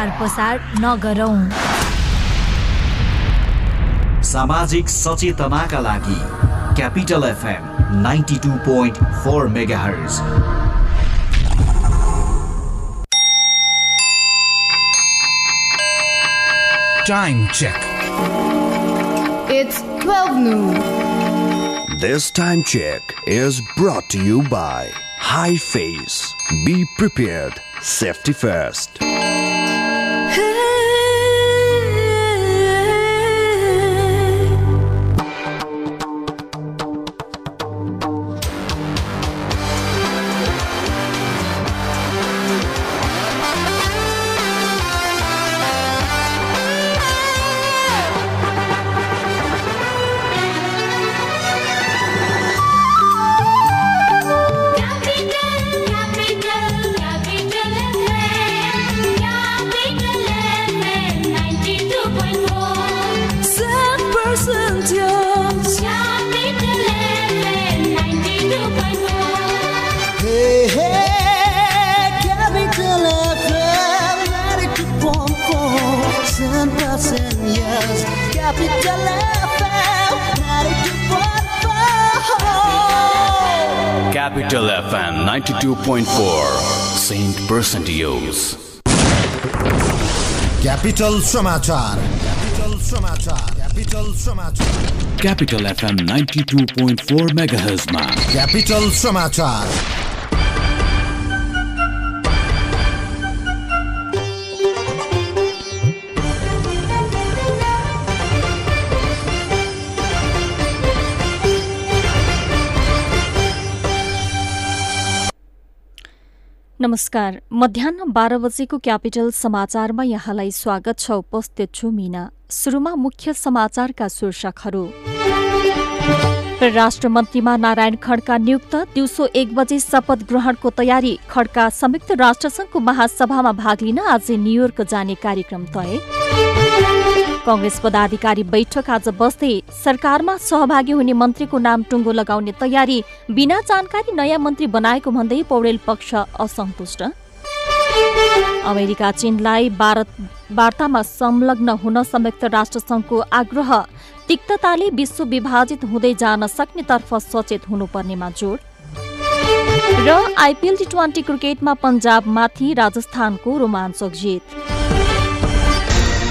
प्रचार प्रसार नगरौँ सामाजिक सचेतनाका लागि capital FM ninety two point four mega Time check. It's 12 noon. This time check is brought to you by High Face. Be prepared. Safety first. 92.4 Saint Percent Use. Capital समाचार capital समाचार capital समाचार Capital FM 92.4 MHz मा capital समाचार नमस्कार। मध्याह बाह्र बजेको capital समाचारमा यहाँलाई स्वागत छ। उपस्थित छु मीना। सुरुमा मुख्य समाचारका शीर्षकहरू। परराष्ट्र मन्त्रीमा नारायण खड्का नियुक्त। दिउँसो एक बजे शपथ ग्रहणको तयारी। खड्का संयुक्त राष्ट्रसङ्घको महासभामा भाग लिन आज न्युयोर्क जाने कार्यक्रम तय। कंग्रेस पदाधिकारी बैठक आज बस्दै सरकारमा सहभागी हुने मन्त्रीको नाम टुङ्गो लगाउने तयारी बिना जानकारी नयाँ मन्त्री बनाएको भन्दै पौडेल पक्ष असन्तुष्ट। अमेरिका चीनलाई वार्तामा संलग्न हुन संयुक्त राष्ट्रसङ्घको आग्रह तिक्तताले विश्व विभाजित हुँदै जान सक्नेतर्फ सचेत हुनुपर्नेमा जोड। र आइपिएल टी ट्वेन्टी क्रिकेटमा पन्जाबमाथि राजस्थानको रोमाञ्चक जित।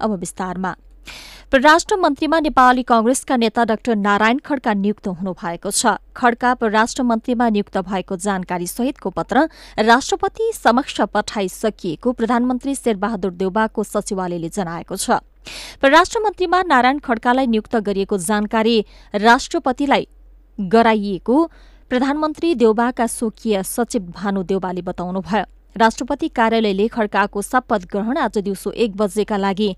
अब विस्तारमा। परराष्ट्र मन्त्रीमा नेपाली कंग्रेसका नेता डाक्टर नारायण खड्का नियुक्त हुनु भएको छ। खड्का परराष्ट्र मन्त्रीमा नियुक्त भएको जानकारी सहितको पत्र राष्ट्रपति समक्ष पठाइसकिएको प्रधानमन्त्री शेरबहादुर देउबाको सचिवालयले जनाएको छ। परराष्ट्र मन्त्रीमा नारायण खड्कालाई नियुक्त गरिएको जानकारी राष्ट्रपतिलाई गराइएको प्रधानमन्त्री देउबाका स्वकीय सचिव भानु देउबाले बताउनुभयो। राष्ट्रपति कार्यालयले खड्काको शपथ ग्रहण आज दिउँसो एक बजेका लागि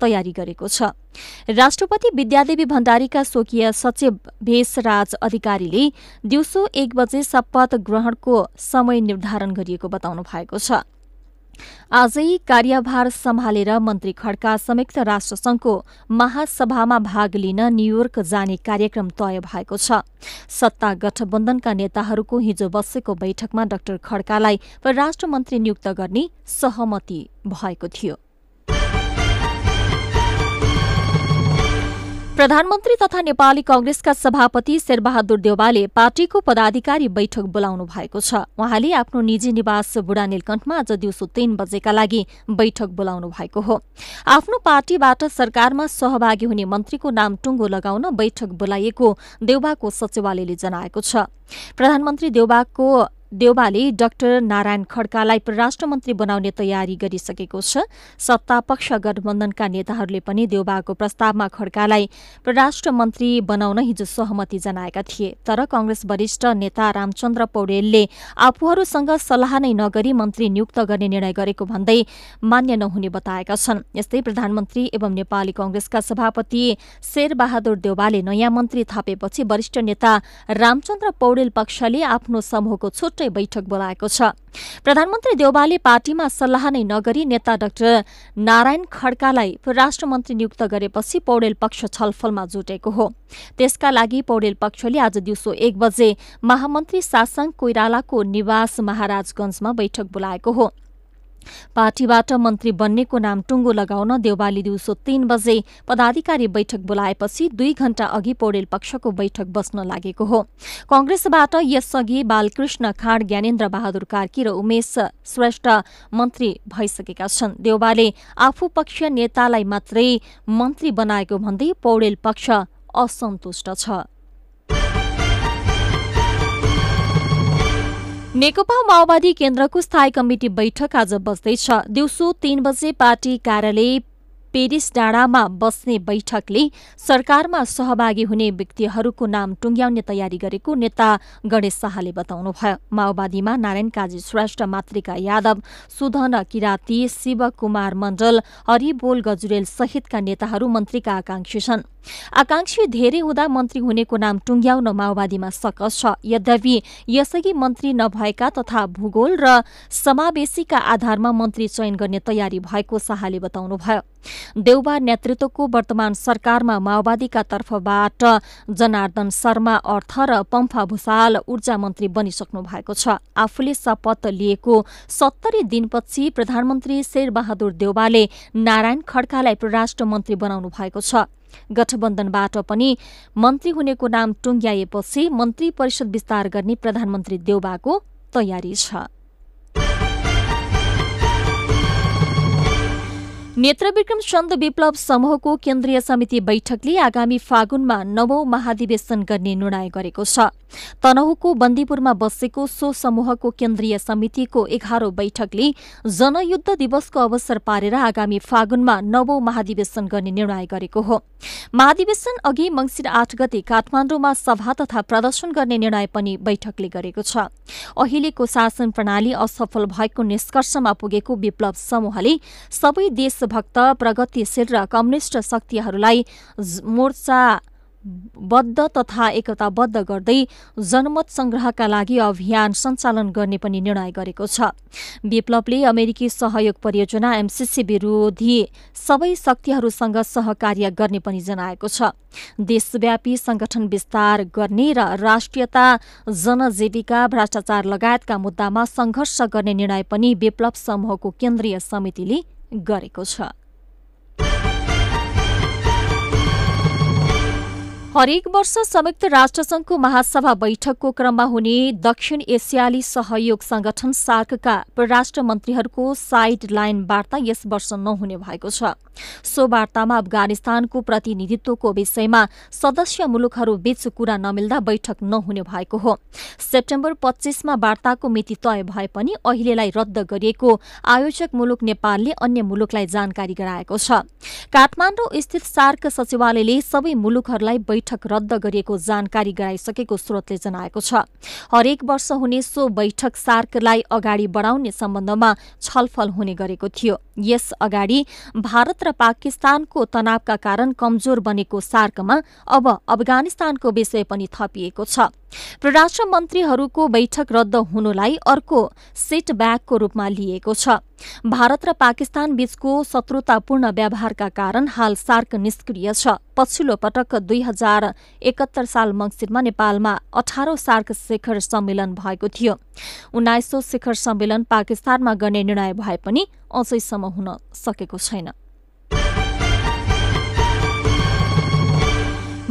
तयारी गरेको छ। राष्ट्रपति विद्यादेवी भण्डारीका स्वकीय सचिव भेषराज अधिकारीले दिउँसो एक बजे शपथ ग्रहणको समय निर्धारण गरिएको बताउनु भएको छ। आजै कार्यभार सम्हालेर मन्त्री खड्का संयुक्त राष्ट्रसंघको महासभामा भाग लिन न्यूयोर्क जाने कार्यक्रम तय भएको छ। सत्ता गठबन्धनका नेताहरूको हिजो बसेको बैठकमा डाक्टर खड्कालाई परराष्ट्र मन्त्री नियुक्त गर्ने सहमति भएको थियो। प्रधानमन्त्री तथा नेपाली कंग्रेसका सभापति शेरबहादुर देउवाले पार्टीको पदाधिकारी बैठक बोलाउनु भएको छ। उहाँले आफ्नो निजी निवास बुढा नीलकण्ठमा आज दिउँसो तीन बजेका लागि बैठक बोलाउनु भएको हो। आफ्नो पार्टीबाट सरकारमा सहभागी हुने मन्त्रीको नाम टुङ्गो लगाउन बैठक बोलाइएको देउबाको सचिवालयले जनाएको छ। प्रधानमन्त्री देउबाको देउबाले डाक्टर नारायण खड्कालाई परराष्ट्र मन्त्री बनाउने तयारी गरिसकेको छ। सत्तापक्ष गठबन्धनका नेताहरूले पनि देउबाको प्रस्तावमा खड्कालाई परराष्ट्र मन्त्री बनाउन हिजो सहमति जनाएका थिए। तर कंग्रेस वरिष्ठ नेता रामचन्द्र पौडेलले आफूहरूसँग सल्लाह नै नगरी मन्त्री नियुक्त गर्ने निर्णय गरेको भन्दै मान्य नहुने बताएका छन्। यस्तै प्रधानमन्त्री एवं नेपाली कंग्रेसका सभापति शेरबहादुर देउबाले नयाँ मन्त्री थपेपछि वरिष्ठ नेता रामचन्द्र पौडेल पक्षले आफ्नो समूहको छुट्टै बैठक बोलाएको छ। प्रधानमन्त्री देउबाले पार्टीमा सल्लाह नै नगरी नेता डाक्टर नारायण खड्कालाई परराष्ट्र मन्त्री नियुक्त गरेपछि पौडेल पक्ष छलफलमा जुटेको हो। त्यसका लागि पौडेल पक्षले आज दिउँसो एक बजे महामन्त्री सासङ कोइरालाको निवास महाराजगंजमा बैठक बोलाएको हो। पार्टीबाट मन्त्री बन्नेको नाम टुङ्गो लगाउन देउबाली दिउँसो तीन बजे पदाधिकारी बैठक बोलाएपछि दुई घण्टा अघि पौडेल पक्षको बैठक बस्न लागेको हो। कंग्रेसबाट यसअघि बालकृष्ण खाँड ज्ञानेन्द्र बहादुर कार्की र उमेश श्रेष्ठ मन्त्री भइसकेका छन्। देउबाले आफू पक्षीय नेतालाई मात्रै मन्त्री बनाएको भन्दै पौडेल पक्ष असन्तुष्ट छ। नेकपा माओवादी केन्द्रको स्थायी कमिटी बैठक आज बस्दैछ। दिउँसो तीन बजे पार्टी कार्यालय पेरिस डाँडामा बस्ने बैठकले सरकारमा सहभागी हुने व्यक्तिहरूको नाम टुङ्ग्याउने तयारी गरेको नेता गणेश शाहले बताउनुभयो। माओवादीमा नारायण काजी श्रेष्ठ मातृका यादव सुधन किराती शिवकुमार मण्डल हरिबोल गजुरेल सहितका नेताहरू मन्त्रीका आकांक्षी छन्। आकांक्षी धेरै हुँदा मन्त्री हुनेको नाम टुङ्ग्याउन माओवादीमा सकस छ। यद्यपि यसअघि मन्त्री नभएका तथा भूगोल र समावेशीका आधारमा मन्त्री चयन गर्ने तयारी भएको शाहले बताउनुभयो। देउबा नेतृत्वको वर्तमान सरकारमा माओवादीका तर्फबाट जनार्दन शर्मा अर्थ र पम्फा भूषाल ऊर्जा मन्त्री बनिसक्नु भएको छ। आफूले शपथ लिएको सत्तरी दिनपछि प्रधानमन्त्री शेरबहादुर देउबाले नारायण खड्कालाई परराष्ट्र मन्त्री बनाउनु भएको छ। गठबन्धनबाट पनि मन्त्री हुनेको नाम टुङ्ग्याएपछि मन्त्री परिषद विस्तार गर्ने प्रधानमन्त्री देउबाको तयारी छ। नेत्रविक्रम चन्द विप्लव समूहको केन्द्रीय समिति बैठकले आगामी फागुनमा नवौं महाधिवेशन गर्ने निर्णय गरेको छ। तनहुको बन्दीपुरमा बसेको सो समूहको केन्द्रीय समितिको एघारौं बैठकले जनयुद्ध दिवसको अवसर पारेर आगामी फागुनमा नवौं महाधिवेशन गर्ने निर्णय गरेको हो। महाधिवेशन अघि मंगिर आठ गते काठमाडौँमा सभा तथा प्रदर्शन गर्ने निर्णय पनि बैठकले गरेको छ। अहिलेको शासन प्रणाली असफल भएको निष्कर्षमा पुगेको विप्लव समूहले सबै देशभक्त प्रगतिशील र कम्युनिष्ट शक्तिहरूलाई मोर्चा बद्ध तथा एकताबद्ध गर्दै जनमत संग्रहका लागि अभियान सञ्चालन गर्ने पनि निर्णय गरेको छ। विप्लवले अमेरिकी सहयोग परियोजना एमसिसी विरोधी सबै शक्तिहरूसँग सहकार्य गर्ने पनि जनाएको छ। देशव्यापी संगठन विस्तार गर्ने र राष्ट्रियता जनजीविका भ्रष्टाचार लगायतका मुद्दामा संघर्ष गर्ने निर्णय पनि विप्लव समूहको केन्द्रीय समितिले गरेको छ। हरेक वर्ष संयुक्त राष्ट्रसंघको महासभा बैठकको क्रममा हुने दक्षिण एसियाली सहयोग संगठन सार्कका परराष्ट्र मन्त्रीहरूको साइड लाइन वार्ता यस वर्ष नहुने भएको छ। सो वार्तामा अफगानिस्तानको प्रतिनिधित्वको विषयमा सदस्य मुलुकहरू बीच कुरा नमिल्दा बैठक नहुने भएको हो। सेप्टेम्बर पच्चीसमा वार्ताको मिति तय भए पनि अहिलेलाई रद्द गरिएको आयोजक मुलुक नेपालले अन्य मुलुकलाई जानकारी गराएको छ। काठमाडौँ स्थित सार्क सचिवालयले सबै मुलुकहरूलाई बैठक रद्द गरिएको जानकारी गराइसकेको स्रोतले जनाएको छ। हरेक वर्ष हुने सो बैठक सार्कलाई अगाडि बढाउने सम्बन्धमा छलफल हुने गरेको थियो। यस अगाडि भारत र पाकिस्तानको तनावका कारण कमजोर बनेको सार्कमा अब अफगानिस्तानको विषय पनि थपिएको छ। परराष्ट्र मन्त्रीहरूको बैठक रद्द हुनुलाई अर्को सेटब्याकको रूपमा लिएको छ। भारत र पाकिस्तान बीचको शत्रुतापूर्ण व्यवहारका कारण हाल सार्क निष्क्रिय छ। पछिल्लो पटक दुई हजार एकहत्तर साल मङ्सिरमा नेपालमा अठारौं सार्क शिखर सम्मेलन भएको थियो। उन्नाइसौं शिखर सम्मेलन पाकिस्तानमा गर्ने निर्णय भए पनि अझैसम्म हुन सकेको छैन।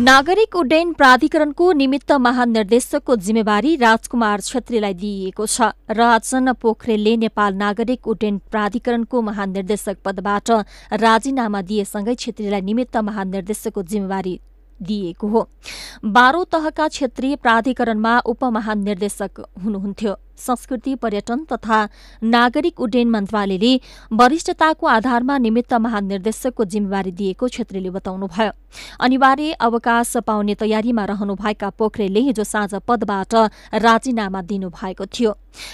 नागरिक उड्डयन प्राधिकरणको निमित्त महानिर्देशकको जिम्मेवारी राजकुमार छेत्रीलाई दिइएको छ। राजन पोखरेलले नेपाल नागरिक उड्डयन प्राधिकरणको महानिर्देशक पदबाट राजीनामा दिएसँगै छेत्रीलाई निमित्त महानिर्देशकको जिम्मेवारी दिइएको हो। बाह्रौं तहका क्षेत्रीय प्राधिकरणमा उपमहानिर्देशक हुनुहुन्थ्यो। संस्कृति पर्यटन तथा नागरिक उड्डयन मन्त्रालयले वरिष्ठताको आधारमा निमित्त महानिर्देशकको जिम्मेवारी दिएको छेत्रीले बताउनुभयो। अनिवार्य अवकाश पाउने तयारीमा रहनुभएका पोखरेलले हिजो साँझ पदबाट राजीनामा दिनुभएको थियो।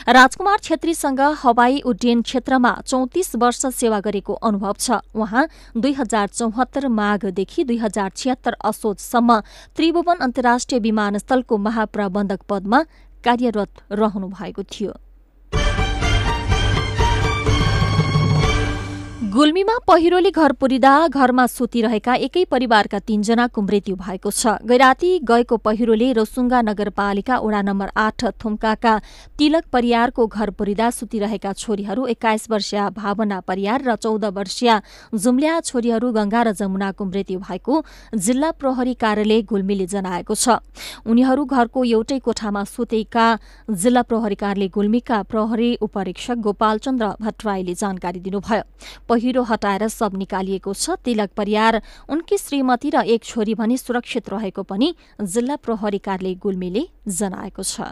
राजकुमार छेत्रीसँग हवाई उड्डयन क्षेत्रमा चौतिस वर्ष सेवा गरेको अनुभव छ। उहाँ दुई हजार चौहत्तर माघदेखि दुई हजार छिहत्तर असोजसम्म त्रिभुवन अन्तर्राष्ट्रिय विमानस्थलको महाप्रबन्धक पदमा कार्यरत रहनु भएको थियो। गुल्मीमा पहिरोले घर पुरिँदा घरमा सुतिरहेका एकै परिवारका तीनजनाको मृत्यु भएको छ। गैराती गएको पहिरोले रोसुङ्गा नगरपालिका वडा नम्बर आठ थुम्काका तिलक परियारको घर पुरिँदा सुतिरहेका छोरीहरू एक्काइस वर्षीय भावना परियार र चौध वर्षीय जुम्ल्या छोरीहरू गंगा र जमुनाको मृत्यु भएको जिल्ला प्रहरी कार्यालय गुल्मीले जनाएको छ। उनीहरू घरको एउटै कोठामा सुतेका जिल्ला प्रहरी कार्यालय गुल्मीका प्रहरी उपरीक्षक गोपालचन्द्र भट्टराईले जानकारी दिनुभयो। पहिरो हटाएर शव निकालिएको छ। तिलक परियार उनकी श्रीमती र एक छोरी भने सुरक्षित रहेको पनि जिल्ला प्रहरी कार्यालय गुल्मीले जनाएको छ।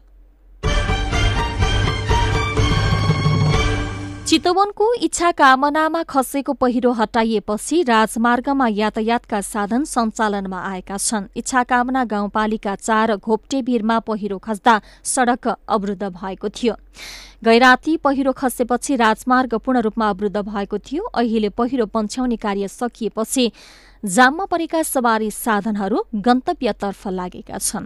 चितवनको इच्छा कामनामा खसेको पहिरो हटाइएपछि राजमार्गमा यातायातका साधन सञ्चालनमा आएका छन्। इच्छा कामना गाउँपालिका चार घोप्टेभिरमा पहिरो खस्दा सड़क अवरुद्ध भएको थियो। गैराती पहिरो खसेपछि राजमार्ग पूर्ण रूपमा अवरुद्ध भएको थियो। अहिले पहिरो पन्छ्याउने कार्य सकिएपछि जाममा परेका सवारी साधनहरू गन्तव्यतर्फ लागेका छन्।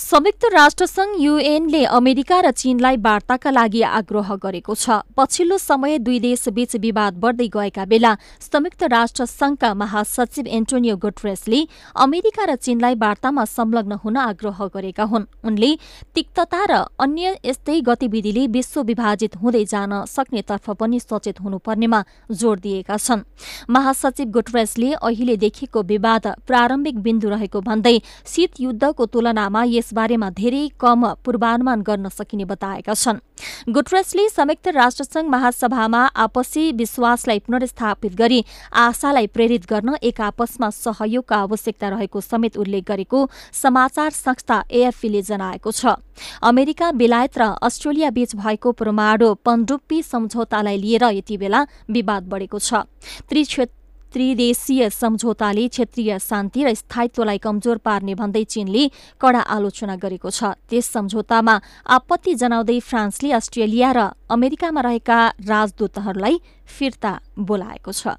संयुक्त राष्ट्रसंघ युएनले अमेरिका र चीनलाई वार्ताका लागि आग्रह गरेको छ। पछिल्लो समय दुई देशबीच विवाद बढ्दै गएका बेला संयुक्त राष्ट्र संघका महासचिव एन्टोनियो गुटरेसले अमेरिका र चीनलाई वार्तामा संलग्न हुन आग्रह गरेका हुन्। उनले तिक्तता र अन्य यस्तै गतिविधिले विश्व विभाजित हुँदै जान सक्नेतर्फ पनि सचेत हुनुपर्नेमा जोड़ दिएका छन्। महासचिव गुटरेसले अहिले देखिएको विवाद प्रारम्भिक बिन्दु रहेको भन्दै शीत युद्धको तुलनामा यसबारेमा धेरै कम पूर्वानुमान गर्न सकिने बताएका छन्। गुटरेसले संयुक्त राष्ट्रसंघ महासभामा आपसी विश्वासलाई पुनर्स्थापित गरी आशालाई प्रेरित गर्न एक आपसमा सहयोगका आवश्यकता रहेको समेत उल्लेख गरेको समाचार संस्था एएफपीले जनाएको छ। अमेरिका बेलायत र अस्ट्रेलिया बीच भएको परमाणु पनडुब्बी सम्झौतालाई लिएर यति बेला विवाद बढेको छ। त्रिक्षेत्र त्रिदेशीय सम्झौताले क्षेत्रीय शान्ति र स्थायित्वलाई कमजोर पार्ने भन्दै चीनले कड़ा आलोचना गरेको छ। त्यस सम्झौतामा आपत्ति जनाउँदै फ्रान्सले अस्ट्रेलिया र अमेरिकामा रहेका राजदूतहरूलाई फिर्ता बोलाएको छ।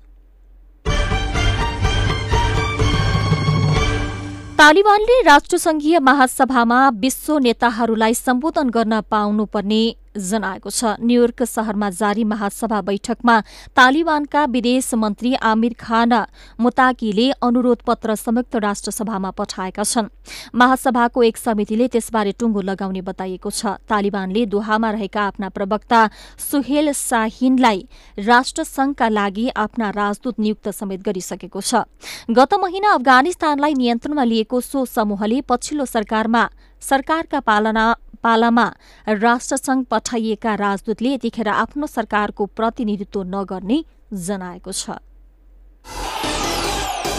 तालिबानले राष्ट्रसंघीय महासभामा विश्व नेताहरूलाई सम्बोधन गर्न पाउनुपर्ने जनाएको छ। न्यूयोर्क शहरमा जारी महासभा बैठकमा तालिबानका विदेश मन्त्री आमिर खान मुताकीले अनुरोध पत्र संयुक्त राष्ट्रसभामा पठाएका छन्। महासभाको एक समितिले त्यसबारे टुङ्गो लगाउने बताइएको छ। तालिबानले दोहामा रहेका आफ्ना प्रवक्ता सुहेल शाहिनलाई राष्ट्रसंघका लागि आफ्ना राजदूत नियुक्त समेत गरिसकेको छ। गत महिना अफगानिस्तानलाई नियन्त्रणमा लिएको सो समूहले पछिल्लो सरकारमा सरकारका पालना पालामा राष्ट्रसङ्घ पठाइएका राजदूतले यतिखेर आफ्नो सरकारको प्रतिनिधित्व नगर्ने जनाएको छ।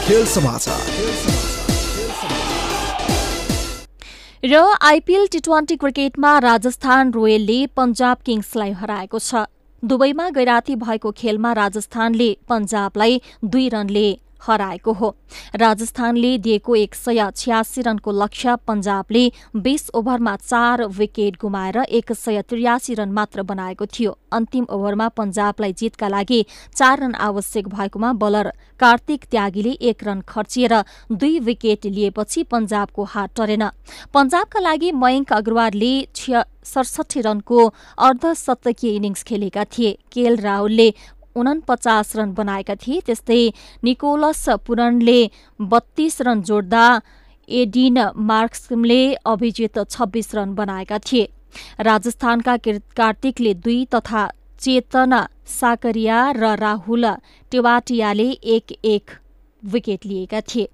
खेल समाचार। र आइपीएल टी ट्वेन्टी क्रिकेटमा राजस्थान रोयलले पञ्जाब किङ्सलाई हराएको छ। दुवैमा गैराती भएको खेलमा राजस्थानले पञ्जाबलाई दुई रनले हराएको हो। राजस्थानले दिएको एक सय छ्यासी रनको लक्ष्य पञ्जाबले बीस ओभरमा चार विकेट गुमाएर एक सय त्रियासी रन मात्र बनाएको थियो। अन्तिम ओभरमा पञ्जाबलाई जितका लागि चार रन आवश्यक भएकोमा बलर कार्तिक त्यागीले एक रन खर्चिएर दुई विकेट लिएपछि पञ्जाबको हात टरेन। पञ्जाबका लागि मयङ्क अग्रवालले सडसठी रनको अर्धशतकीय इनिङ्स खेलेका थिए। केएल राहुलले उनपचास रन बनाएका थिए। त्यस्तै निकोलस पुरनले बत्तीस रन जोड्दा एडिन मार्क्सले अभिजित छब्बीस रन बनाएका थिए। राजस्थानका कार्तिकले दुई तथा चेतना साकरिया र राहुल टेवाटियाले एक एक विकेट लिएका थिए।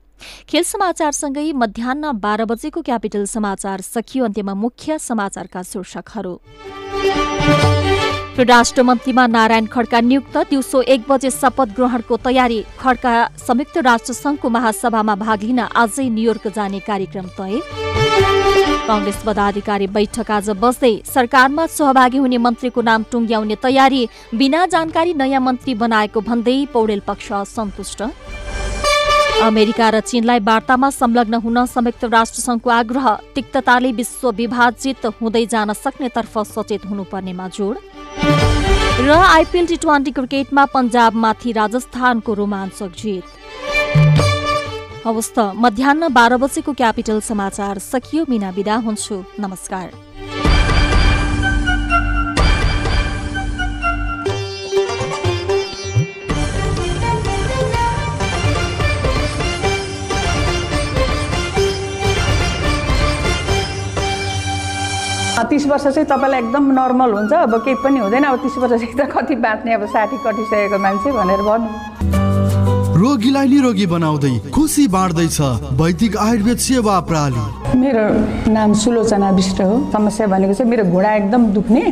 खेल समाचारसँगै मध्याह बाह्र बजेको क्यापिटल समाचार सकियो। अन्त्यमा मुख्य समाचारका शीर्षकहरू। राष्ट्र मन्त्रीमा नारायण खड्का नियुक्त दिउँसो एक बजे शपथ ग्रहणको तयारी। खड्का संयुक्त राष्ट्र संघको महासभामा भाग लिन आजै न्युयोर्क जाने कार्यक्रम तय। कंग्रेस पदाधिकारी बैठक आज बस्दै सरकारमा सहभागी हुने मन्त्रीको नाम टुङ्ग्याउने तयारी बिना जानकारी नयाँ मन्त्री बनाएको भन्दै पौडेल पक्ष असन्तुष्ट अमेरिका र चीनलाई वार्तामा संलग्न हुन संयुक्त राष्ट्र संघको आग्रह तिक्तताले विश्व विभाजित हुँदै जान सक्नेतर्फ सचेत हुनुपर्नेमा जोड। र आइपिएल टी ट्वेन्टी क्रिकेटमा पञ्जाबमाथि राजस्थानको रोमाञ्चक जित। हवस् त मध्याह बाह्र बजेको क्यापिटल समाचार सकियो मिना बिदा हुन्छु। नमस्कार। तिस वर्ष चाहिँ तपाईँलाई एकदम नर्मल हुन्छ। अब केही पनि हुँदैन। अब तिस वर्षदेखि त कति बाँच्ने अब साठी कटिसकेको मान्छे भनेर भन्नु। रोगीलाई निरोगी बनाउँदै खुसी बाँड्दैछ। वैदिक आयुर्वेद सेवा प्रणाली मेरो नाम सुलोचना विष्ट हो। समस्या भनेको चाहिँ मेरो घुँडा एकदम दुख्ने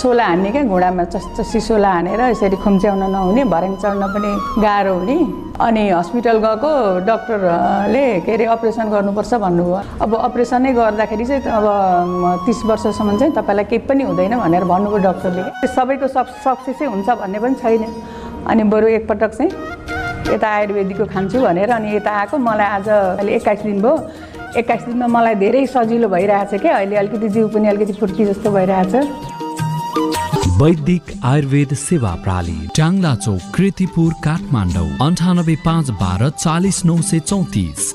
सोला हान्ने क्या घुँडामा चस्चसी सोला हानेर यसरी खुम्च्याउन नहुने भर्याङ चढ्न पनि गाह्रो हुने। अनि हस्पिटल गएको डक्टरले के अरे अपरेसन गर्नुपर्छ भन्नुभयो। अब अपरेसनै गर्दाखेरि चाहिँ अब तिस वर्षसम्म चाहिँ तपाईँलाई केही पनि हुँदैन भनेर भन्नुभयो डक्टरले। सबैको सब सक्सेसै हुन्छ भन्ने पनि छैन। अनि बरु एकपटक चाहिँ यता आयुर्वेदिकको खान्छु भनेर अनि यता आएको। मलाई आज अहिले एक्काइस दिन भयो। एक्काइस दिनमा मलाई धेरै सजिलो भइरहेछ क्या अहिले अलिकति जिउ पनि अलिकति फुर्की जस्तो भइरहेछ। वैदिक आयुर्वेद सेवा प्रणाली ट्याङ्ला चौक कृतिपुर काठमाडौँ अन्ठानब्बे पाँच बाह्र चालिस नौ सय चौतिस।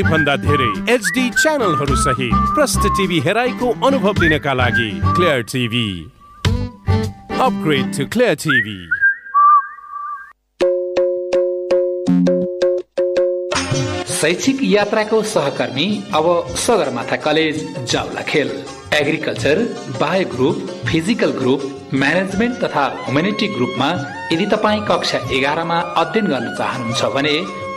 धेरै भन्दा धेरै एचडी च्यानलहरू सहित प्रष्ट टिभी हेराइको अनुभव लिनका लागि clear TV upgrade to clear TV शैक्षिक यात्राको सहकर्मी अब सगरमाथा कलेज जाउला खेल। Agriculture bio group physical group management तथा ह्युमेनिटी ग्रुपमा यदि तपाईँ कक्षा एघारमा अध्ययन गर्न चाहनुहुन्छ भने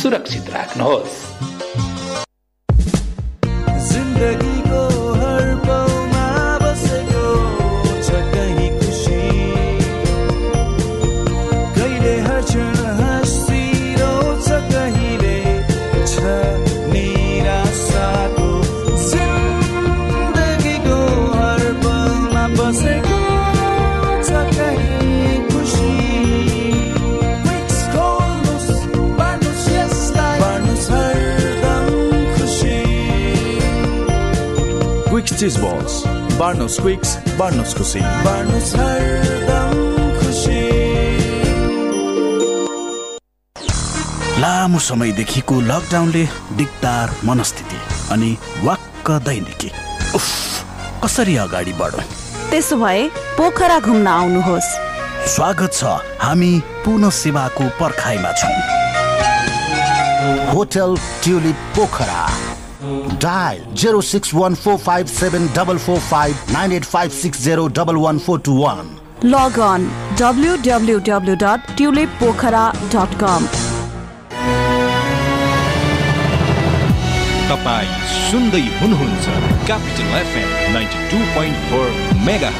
सुरक्षित राख्नुहोस्। चिज बल्स बार्नोस क्विक्स बार्नोस खुसी बार्नोस लामो समयदेखिको लकडाउनले दिक्दार मनस्थिति अनि वाक्क दैनिकी। उफ कसरी अगाडि बढौँ? त्यसो भए पोखरा घुम्न आउनुहोस्। स्वागत छ हामी पुनः सेवाको पर्खाइमा छौँ। Hotel tulip Pokhara. dial 061457445985601141. Log on www.tulippokhara.com. तपाईँ सुन्दै हुनुहुन्छ capital FM ninety two point four mega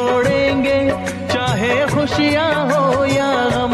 छोड़ेंगे चाहे खुशियाँ हो या गम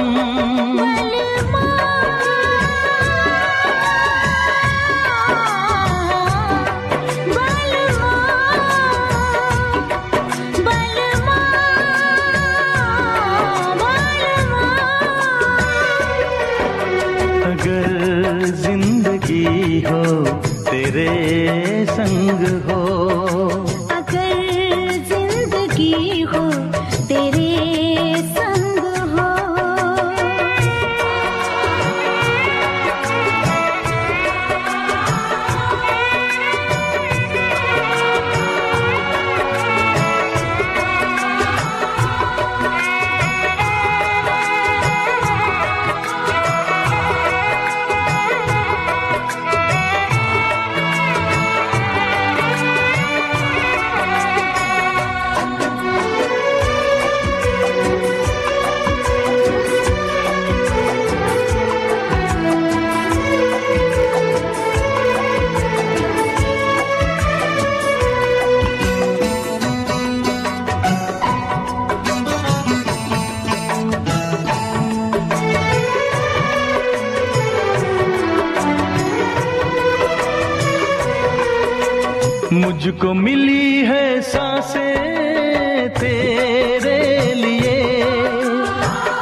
मुझको मिली है साँसें तेरे लिए।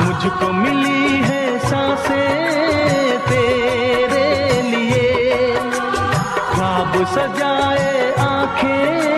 मुझको मिली है साँसें तेरे लिए। ख्वाब सजाए आँखें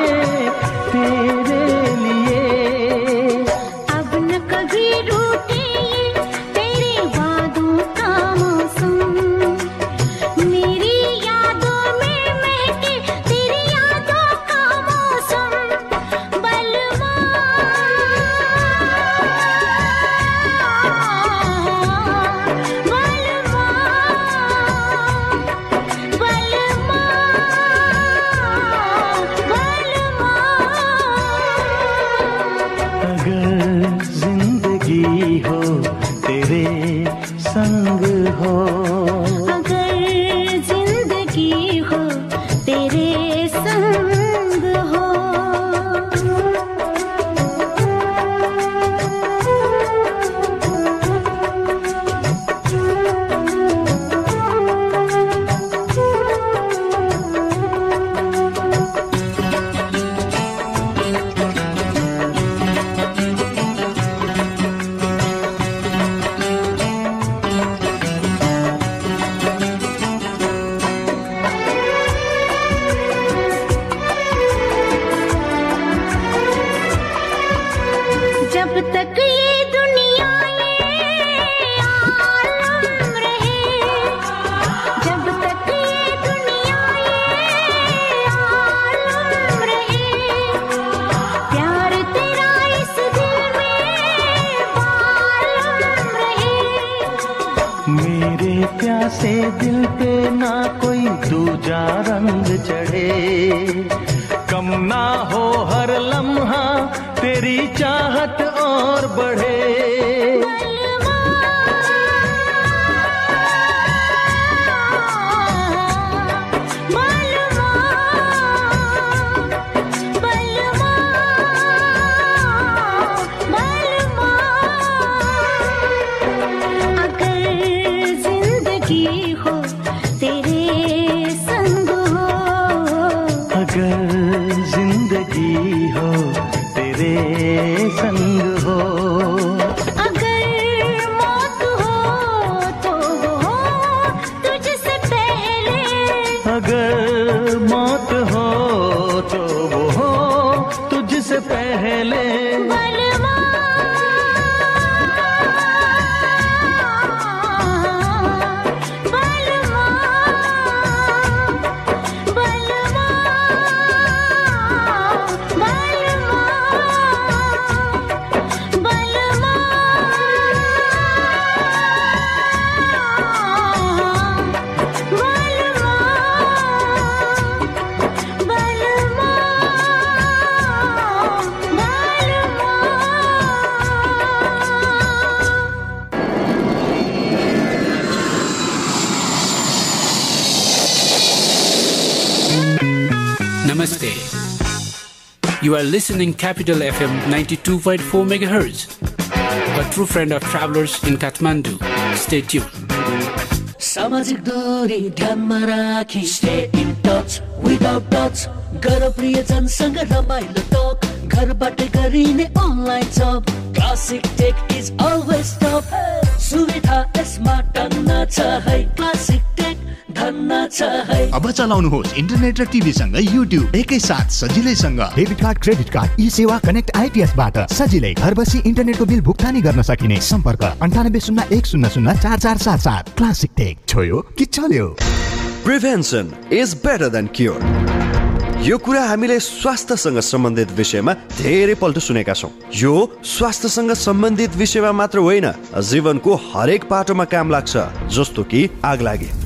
मेरे प्यासे दिल पे ना कोई दूजा रंग चढ़े। कम ना हो हर लम्हा, तेरी चाहत और बढ़े। Listening Capital FM 92.4 MHz, a true friend of travelers in Kathmandu. Stay tuned. सामाजिक दूरी ध्यानमा राखी stay in touch without touch गर प्रियजनसँग रमाइलो टक घरबाट गरिने online job classic tech is always top सुविधा यसमा टन्न छ है क्लासिक टेक अब चलाउनुहोस् इन्टरनेट र टिभीसँग युट्युब एकैसाथ सजिलैसँग। Debit card credit card eSewa connect आइपिएसबाट सजिलै घर बसी इन्टरनेटको बिल भुक्तानी गर्न सकिने। सम्पर्क अन्ठानब्बे शून्य एक शून्य शून्य चार चार सात सात। Classic tech. छोयो कि चल्यो? Prevention is better than cure यो कुरा हामीले स्वास्थ्यसँग सम्बन्धित विषयमा धेरै पल्ट सुनेका छौँ। यो स्वास्थ्यसँग सम्बन्धित विषयमा मात्र होइन जीवनको हरेक पाटोमा काम लाग्छ जस्तो कि आग लागे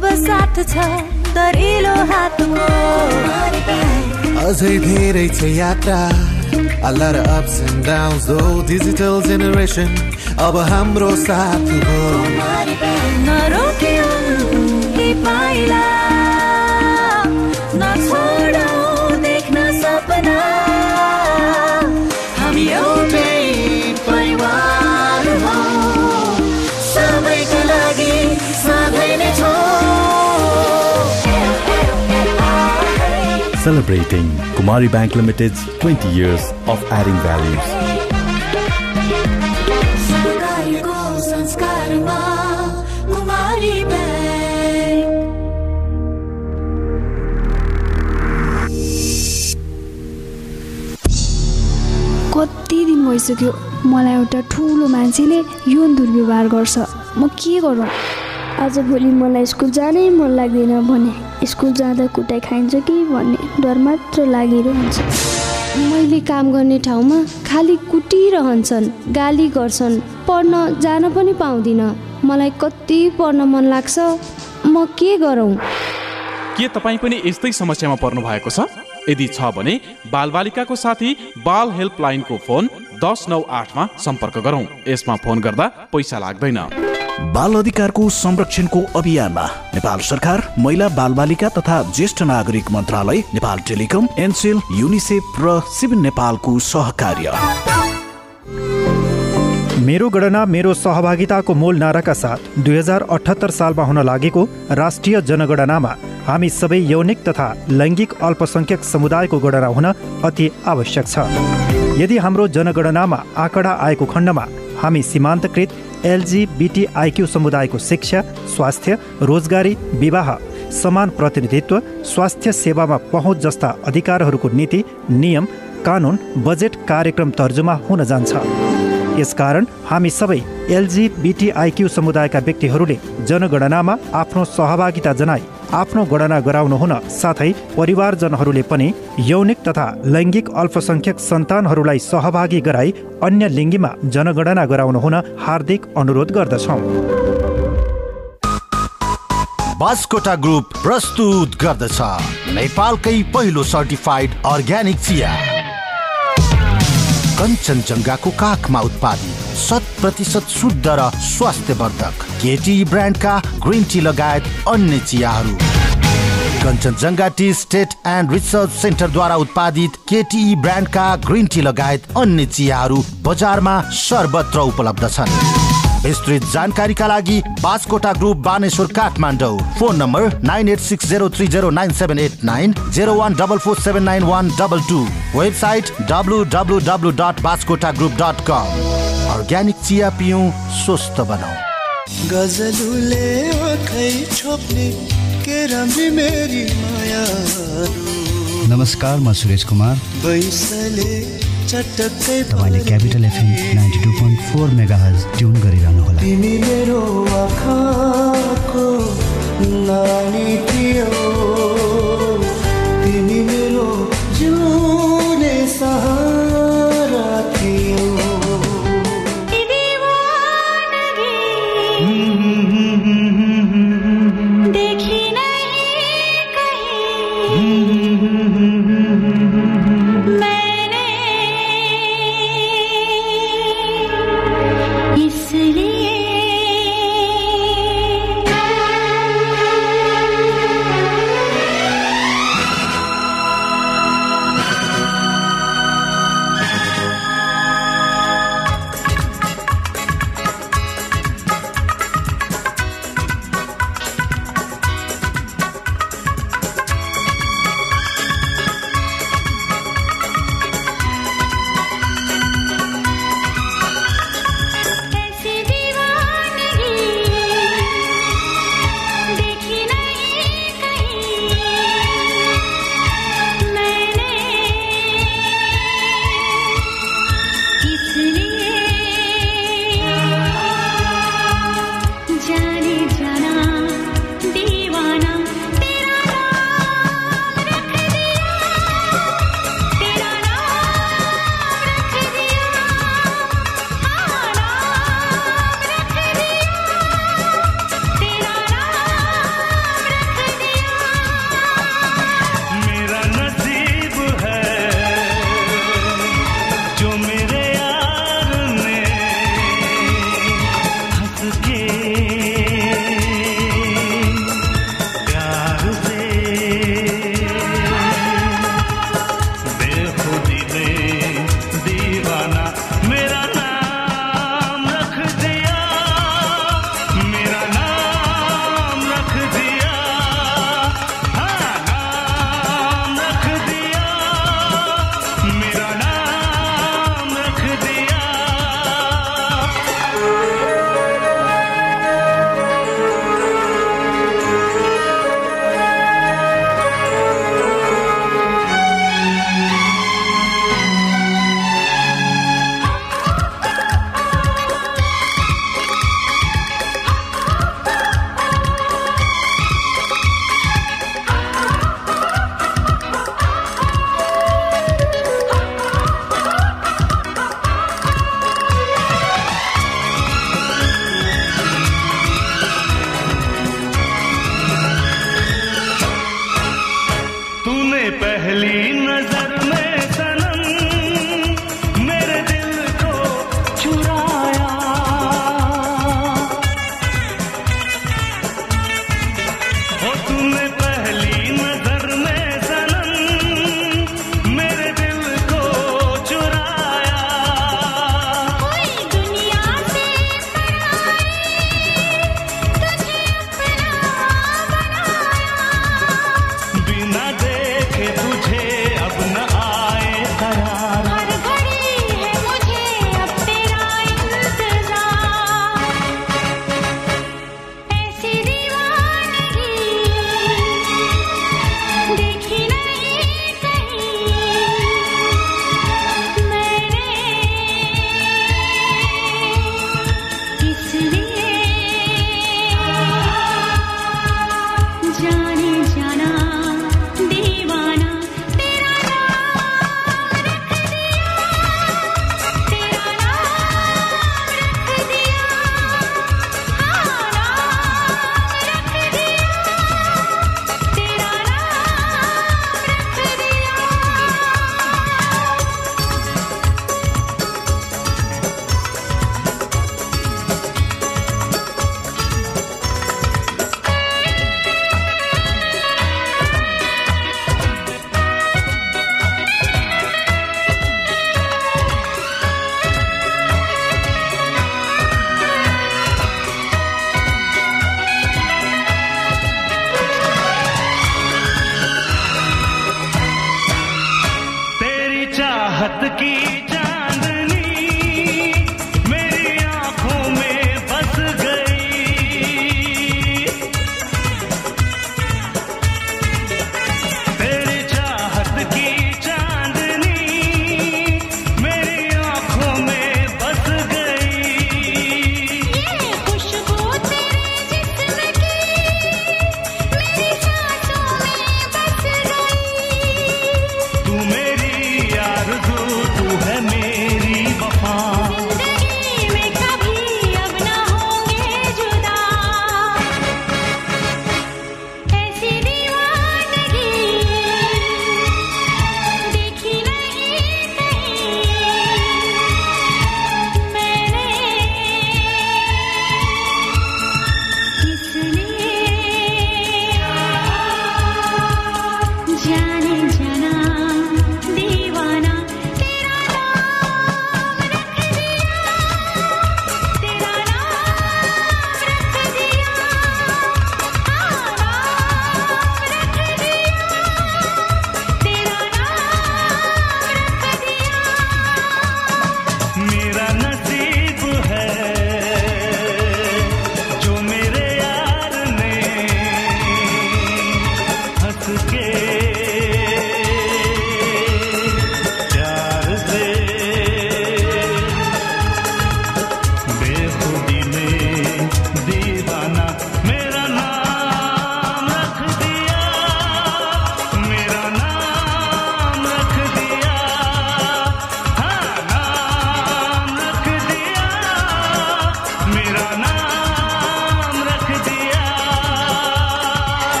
जब साथ छ दरिलो हातको अझै धेरै छ यात्रा A lot of ups and downs though Digital generation अब हाम्रो साथ हो नरोक्यौ यी पाइला Celebrating Kumari Bank Limited's 20 years of adding values. कति दिन भइसक्यो मलाई एउटा ठुलो मान्छेले यो दुर्व्यवहार गर्छ। म के गरौँ? आजभोलि मलाई स्कुल जानै मन लाग्दैन भने। स्कुल जाँदा कुटाइ खाइन्छ कि भन्ने डर मात्र लागिरहन्छ। मैले काम गर्ने ठाउँमा खालि कुटिरहन्छन् गाली गर्छन् पढ्न जान पनि पाउँदिनँ। मलाई कति पढ्न मन लाग्छ म के गरौँ? के तपाईँ पनि यस्तै समस्यामा पर्नु भएको छ? यदि छ भने बालबालिकाको साथी बाल हेल्पलाइनको फोन दस नौ आठमा सम्पर्क गरौँ। यसमा फोन गर्दा पैसा लाग्दैन। बाल अधिकारको संरक्षणको अभियानमा नेपाल सरकार महिला बालबालिका तथा ज्येष्ठ नागरिक मन्त्रालय नेपाल टेलिकम एनसेल युनिसेफ र सिभिल नेपालको सहकार्य। मेरो गणना मेरो सहभागिताको मूल नाराका साथ दुई हजार अठहत्तर सालमा हुन लागेको राष्ट्रिय जनगणनामा हामी सबै यौनिक तथा लैङ्गिक अल्पसङ्ख्यक समुदायको गणना हुन अति आवश्यक छ। यदि हाम्रो जनगणनामा आँकडा आएको खण्डमा हामी सीमान्तकृत एलजिबिटिआइक्यू समुदायको शिक्षा स्वास्थ्य रोजगारी विवाह समान प्रतिनिधित्व स्वास्थ्य सेवामा पहुँच जस्ता अधिकारहरूको नीति नियम कानुन बजेट कार्यक्रम तर्जुमा हुन जान्छ। यसकारण हामी सबै एलजिबिटिआइक्यू समुदायका व्यक्तिहरूले जनगणनामा आफ्नो सहभागिता जनाई आफ्नो गणना गराउनु हुन साथै परिवारजनहरूले पनि यौनिक तथा लैङ्गिक अल्पसङ्ख्यक सन्तानहरूलाई सहभागी गराई अन्य लिङ्गीमा जनगणना गराउनु हुन हार्दिक अनुरोध गर्दछौँ। बास्कोटा ग्रुप प्रस्तुत गर्दछ। नेपालकै पहिलो सर्टिफाइड अर्ग्यानिक चिया। कञ्चनजङ्घाको काखमा उत्पादित। शत प्रतिशत शुद्ध र स्वास्थ्यवर्धक केटी ब्रान्डका ग्रिन टी लगायत अन्य चियाहरू। Kanchenjunga tea estate and research सेन्टरद्वारा उत्पादित केटी ब्रान्डका ग्रिन टी लगायत अन्य चियाहरू बजारमा सर्वत्र उपलब्ध छन्। विस्तृत जानकारीका लागि Baskota group Baneshwor Kathmandu. Phone number nine eight six zero three zero nine seven eight nine zero one double four seven nine one double two. Website W W W dot Baskota group dot com. Organic चिया पिउँ स्वस्थ बनाऊ। गजलुले आँखै छोप्ने मेरी माया नमस्कार म सुरेश कुमार। बैसले चटक्कै तपाईँले capital FM ninety two point four megahertz tune गरिरहनु होला तिमी मेरो आँखाको नानी थियो। तिमी मेरो सहारा।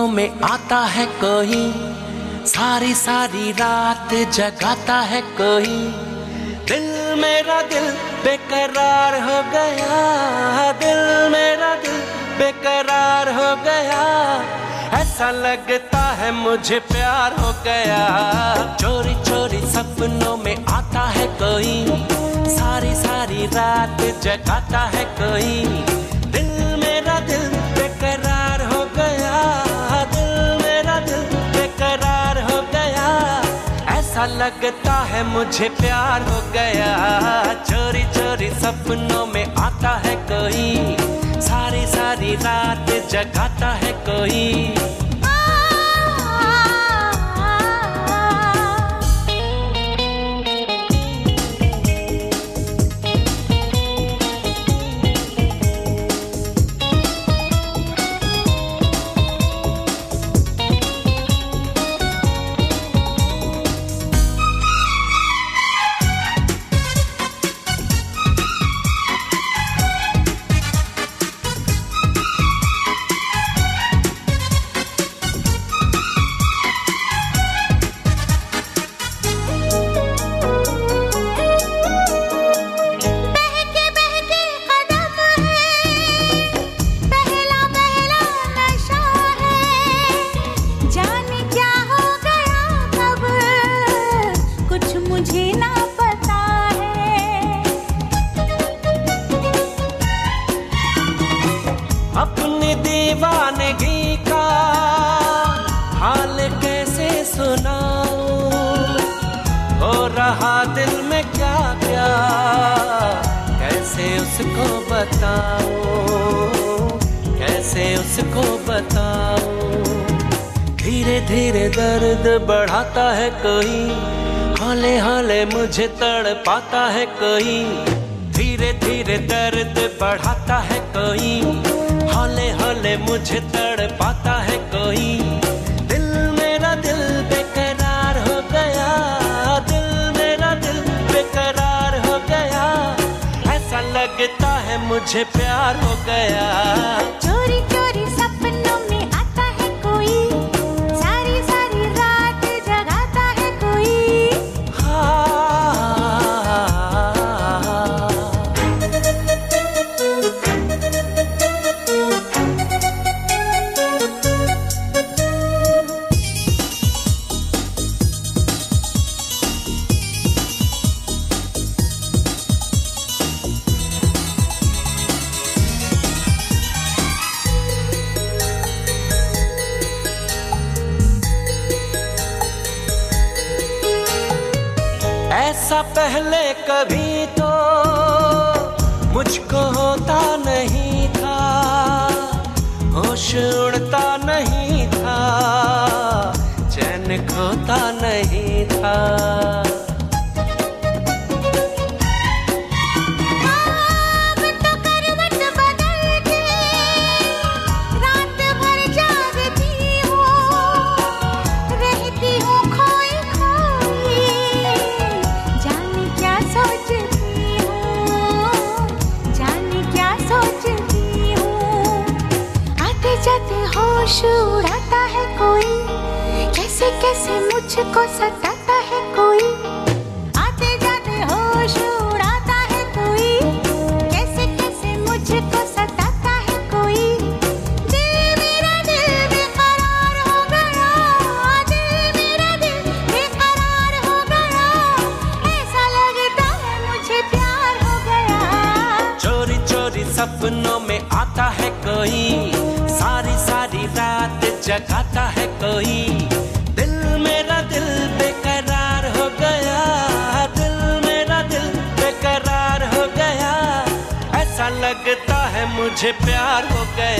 सपनों में आता है कोई सारी सारी रात जगाता है कोई दिल मेरा दिल बेकरार हो गया, दिल मेरा दिल बेकरार हो गया। ऐसा लगता है मुझे प्यार हो गया। चोरी चोरी सपनों में आता है कोई सारी सारी रात जगाता है कोई ऐसा लगता है मुझे प्यार हो गया। चोरी चोरी सपनों में आता है कोई। सारी सारी रात जगाता है कोई। उसको बताओ। धीरे धीरे दर्द बढ़ाता है कोई हाले हाले मुझे तड़ पाता है कोई धीरे धीरे दर्द बढ़ाता है कोई हाले हाले मुझे तड़ पाता है कोई दिल मेरा दिल बेकरार हो गया, दिल मेरा दिल बेकरार हो गया। ऐसा लगता है मुझे प्यार हो गया। चोरी मुझको सताता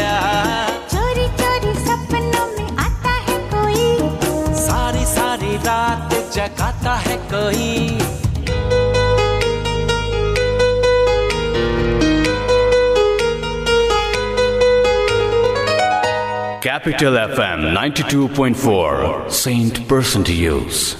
गया चोरी चोरी सपनों में आता है कोई। सारी सारी रात जगाता है कोई। Capital FM 92.4 Saint Person to Use.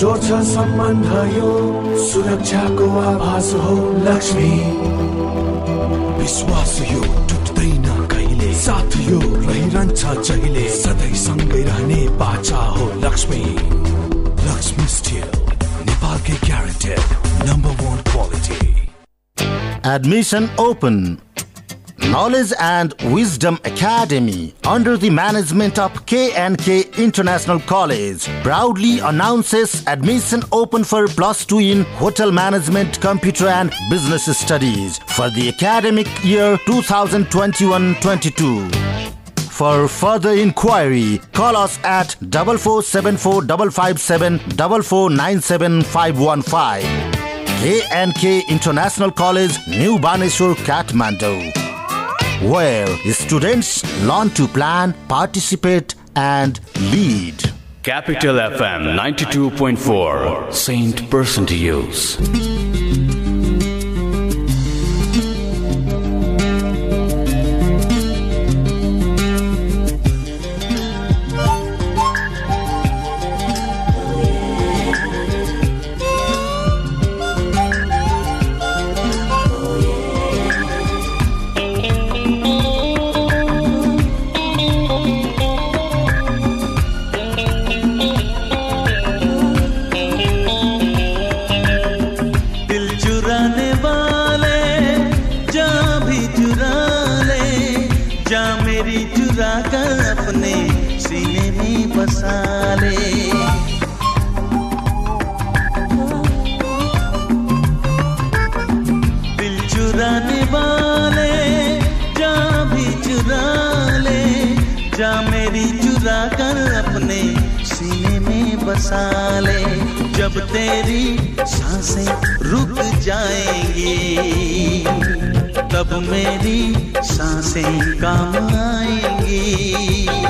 जोड्छ सम्बन्ध यो सुरक्षाको आभास हो लक्ष्मी। विश्वास यो टुट्दैन कहिले? साथ यो रहिरहन्छ जहिले? सधैँ सँगै रहने बाचा हो लक्ष्मी। लक्ष्मी स्टिल नेपालकै guaranteed number one quality Admission open. Knowledge and Wisdom Academy, under the management of KNK International College, proudly announces admission open for plus two in Hotel Management, Computer and Business Studies for the academic year 2021-22. For further inquiry, call us at 4474557 KNK International College, New Baneshwar, Kathmandu where students learn to plan, participate, and lead. Capital FM 92.4 Saint Percent Use. जा मेरी चुरा कर अपने सीने में बसा ले। जब तेरी साँसें रुक जाएँगी, तब मेरी साँसें काम आएँगी।